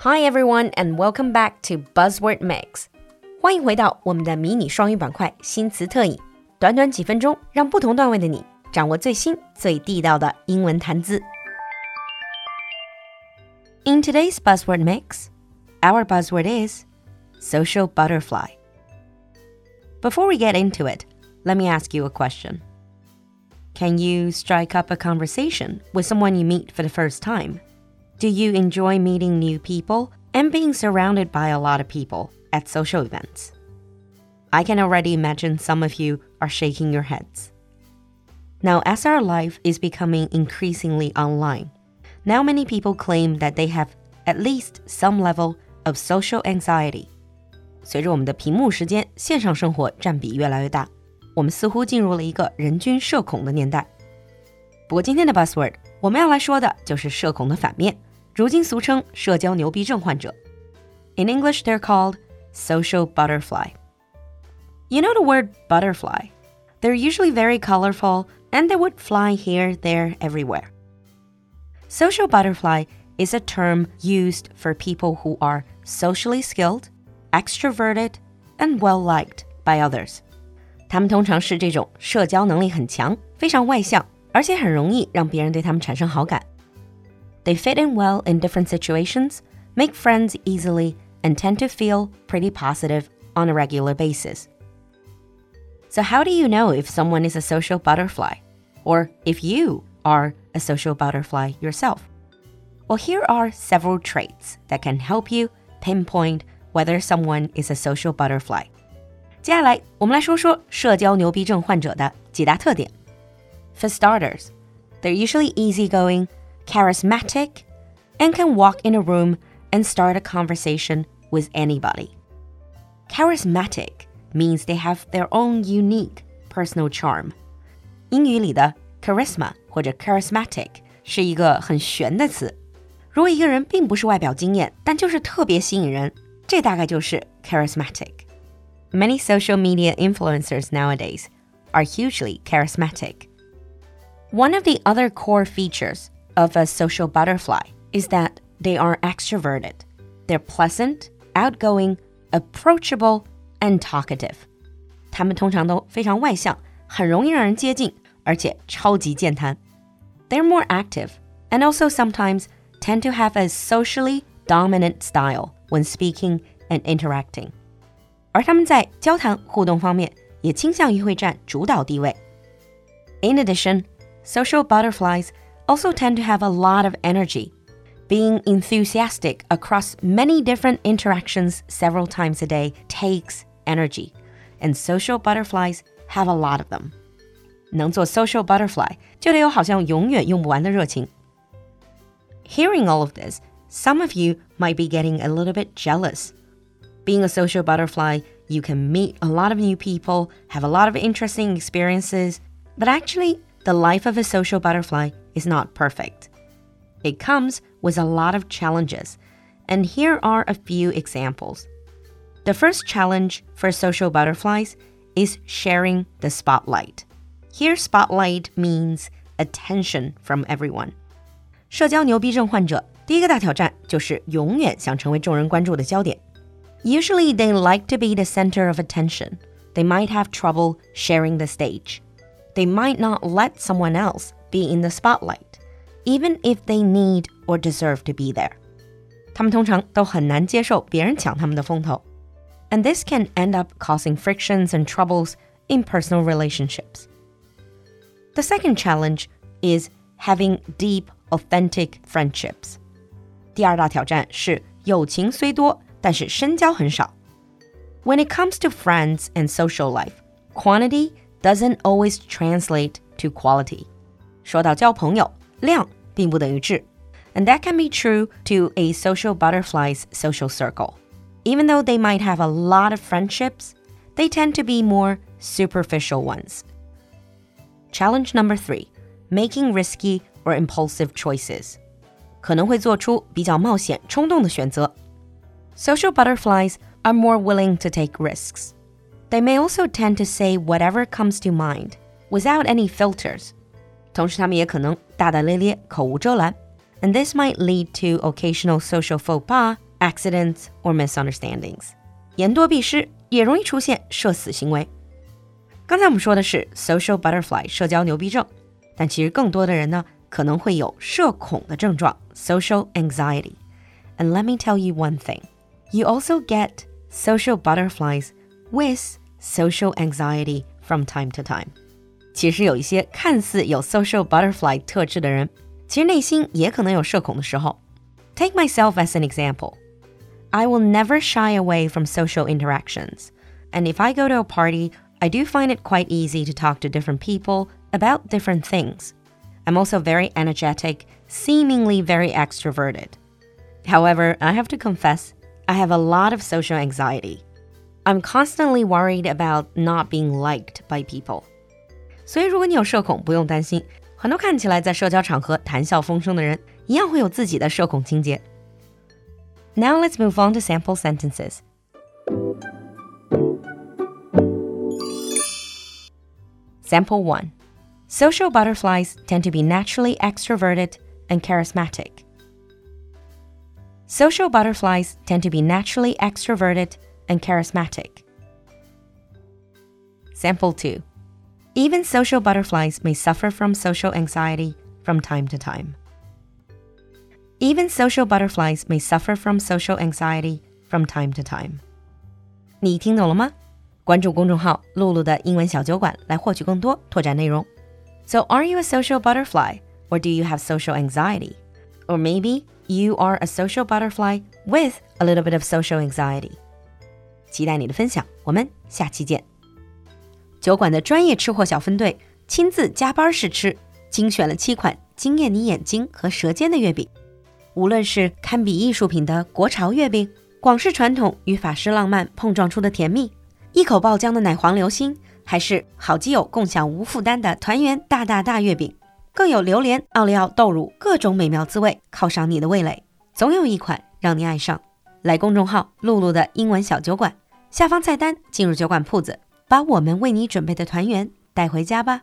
Hi everyone, and welcome back to Buzzword Mix. 欢迎回到我们的迷你双语板块新词特饮，短短几分钟，让不同段位的你掌握最新最地道的英文谈资。In today's Buzzword Mix, our buzzword is social butterfly. Before we get into it, let me ask you a question. Can you strike up a conversation with someone you meet for the first time? Do you enjoy meeting new people and being surrounded by a lot of people at social events? I can already imagine some of you are shaking your heads. Now, as our life is becoming increasingly online, now many people claim that they have at least some level of social anxiety. 随着我们的屏幕时间、线上生活占比越来越大，我们似乎进入了一个人均社恐的年代。不过今天的 buzzword 我们要来说的就是社恐的反面。 如今俗称社交牛逼症患者。In English, they're called social butterfly. You know the word butterfly? They're usually very colorful and they would fly here, there, everywhere. Social butterfly is a term used for people who are socially skilled, extroverted, and well liked by others. 他们通常是这种社交能力很强、非常外向，而且很容易让别人对他们产生好感。 they fit in well in different situations, make friends easily, and tend to feel pretty positive on a regular basis. So, how do you know if someone is a social butterfly? Or if you are a social butterfly yourself? Well, here are several traits that can help you pinpoint whether someone is a social butterfly. 接下来，我们来说说社交牛逼症患者的几大特点。For starters, they're usually easygoing charismatic, and can walk in a room and start a conversation with anybody. Charismatic means they have their own unique personal charm. 英语里的 charisma 或者 charismatic 是一个很玄的词。如果一个人并不是外表惊艳，但就是特别吸引人，这大概就是 charismatic. Many social media influencers nowadays are hugely charismatic. One of the other core features of a social butterfly is that they are extroverted. They're pleasant, outgoing, approachable, and talkative. 他们通常都非常外向，很容易让人接近，而且超级健谈。They're more active and also sometimes tend to have a socially dominant style when speaking and interacting. 而他们在交谈互动方面也倾向于会占主导地位。In addition, social butterflies also tend to have a lot of energy. Being enthusiastic across many different interactions several times a day takes energy, and social butterflies have a lot of them. 能做 social butterfly Hearing all of this, some of you might be getting a little bit jealous. Being a social butterfly, you can meet a lot of new people, have a lot of interesting experiences, but actually, the life of a social butterfly is not perfect. It comes with a lot of challenges, and here are a few examples. The first challenge for social butterflies is sharing the spotlight. Here, spotlight means attention from everyone. 社交牛逼症患者第一个大挑战就是永远想成为众人关注的焦点。Usually, they like to be the center of attention. They might have trouble sharing the stage. They might not let someone else be in the spotlight, even if they need or deserve to be there. 他们通常都很难接受别人抢他们的风头. And this can end up causing frictions and troubles in personal relationships. The second challenge is having deep, authentic friendships. 第二大挑战是友情虽多，但是深交很少。When it comes to friends and social life, quantity doesn't always translate to quality. 说到交朋友，量并不等于质，and that can be true to a social butterfly's social circle. Even though they might have a lot of friendships, they tend to be more superficial ones. Challenge number three making risky or impulsive choices. 可能会做出比较冒险、冲动的选择。Social butterflies are more willing to take risks. They may also tend to say whatever comes to mind without any filters 同时他们也可能大大咧咧、口无遮拦，and this might lead to occasional social faux pas accidents or misunderstandings。言多必失，也容易出现社死行为。刚才我们说的是 social butterfly 社交牛逼症，但其实更多的人呢可能会有社恐的症状 social anxiety。And let me tell you one thing, you also get social butterflies with social anxiety from time to time。其实有一些看似有 social butterfly 特质的人，其实内心也可能有社恐的时候。Take myself as an example. I will never shy away from social interactions. And if I go to a party I do find it quite easy to talk to different people about different things. I'm also very energetic, seemingly very extroverted. However, I have to confess, I have a lot of social anxiety. I'm constantly worried about not being liked by people. 所以，如果你有社恐，不用担心，很多看起来在社交场合谈笑风生的人，一样会有自己的社恐情节。Now let's move on to sample sentences. Sample 1 Social butterflies tend to be naturally extroverted and charismatic. Social butterflies tend to be naturally extroverted and charismatic. Sample 2 Even social butterflies may suffer from social anxiety from time to time. Even social butterflies may suffer from social anxiety from time to time. 你听懂了吗？关注公众号“露露的英文小酒馆”来获取更多拓展内容。So, are you a social butterfly, or do you have social anxiety? Or maybe you are a social butterfly with a little bit of social anxiety. 期待你的分享，我们下期见。酒馆的专业吃货小分队亲自加班试吃，精选了七款惊艳你眼睛和舌尖的月饼。无论是堪比艺术品的国潮月饼，广式传统与法式浪漫碰撞出的甜蜜。一口爆浆的奶黄流心，还是好基友共享无负担的团圆大大大月饼，更有榴莲、奥利奥、豆乳各种美妙滋味，犒赏你的味蕾，总有一款让你爱上。来公众号“露露的英文小酒馆”，下方菜单进入酒馆铺子，把我们为你准备的团圆带回家吧。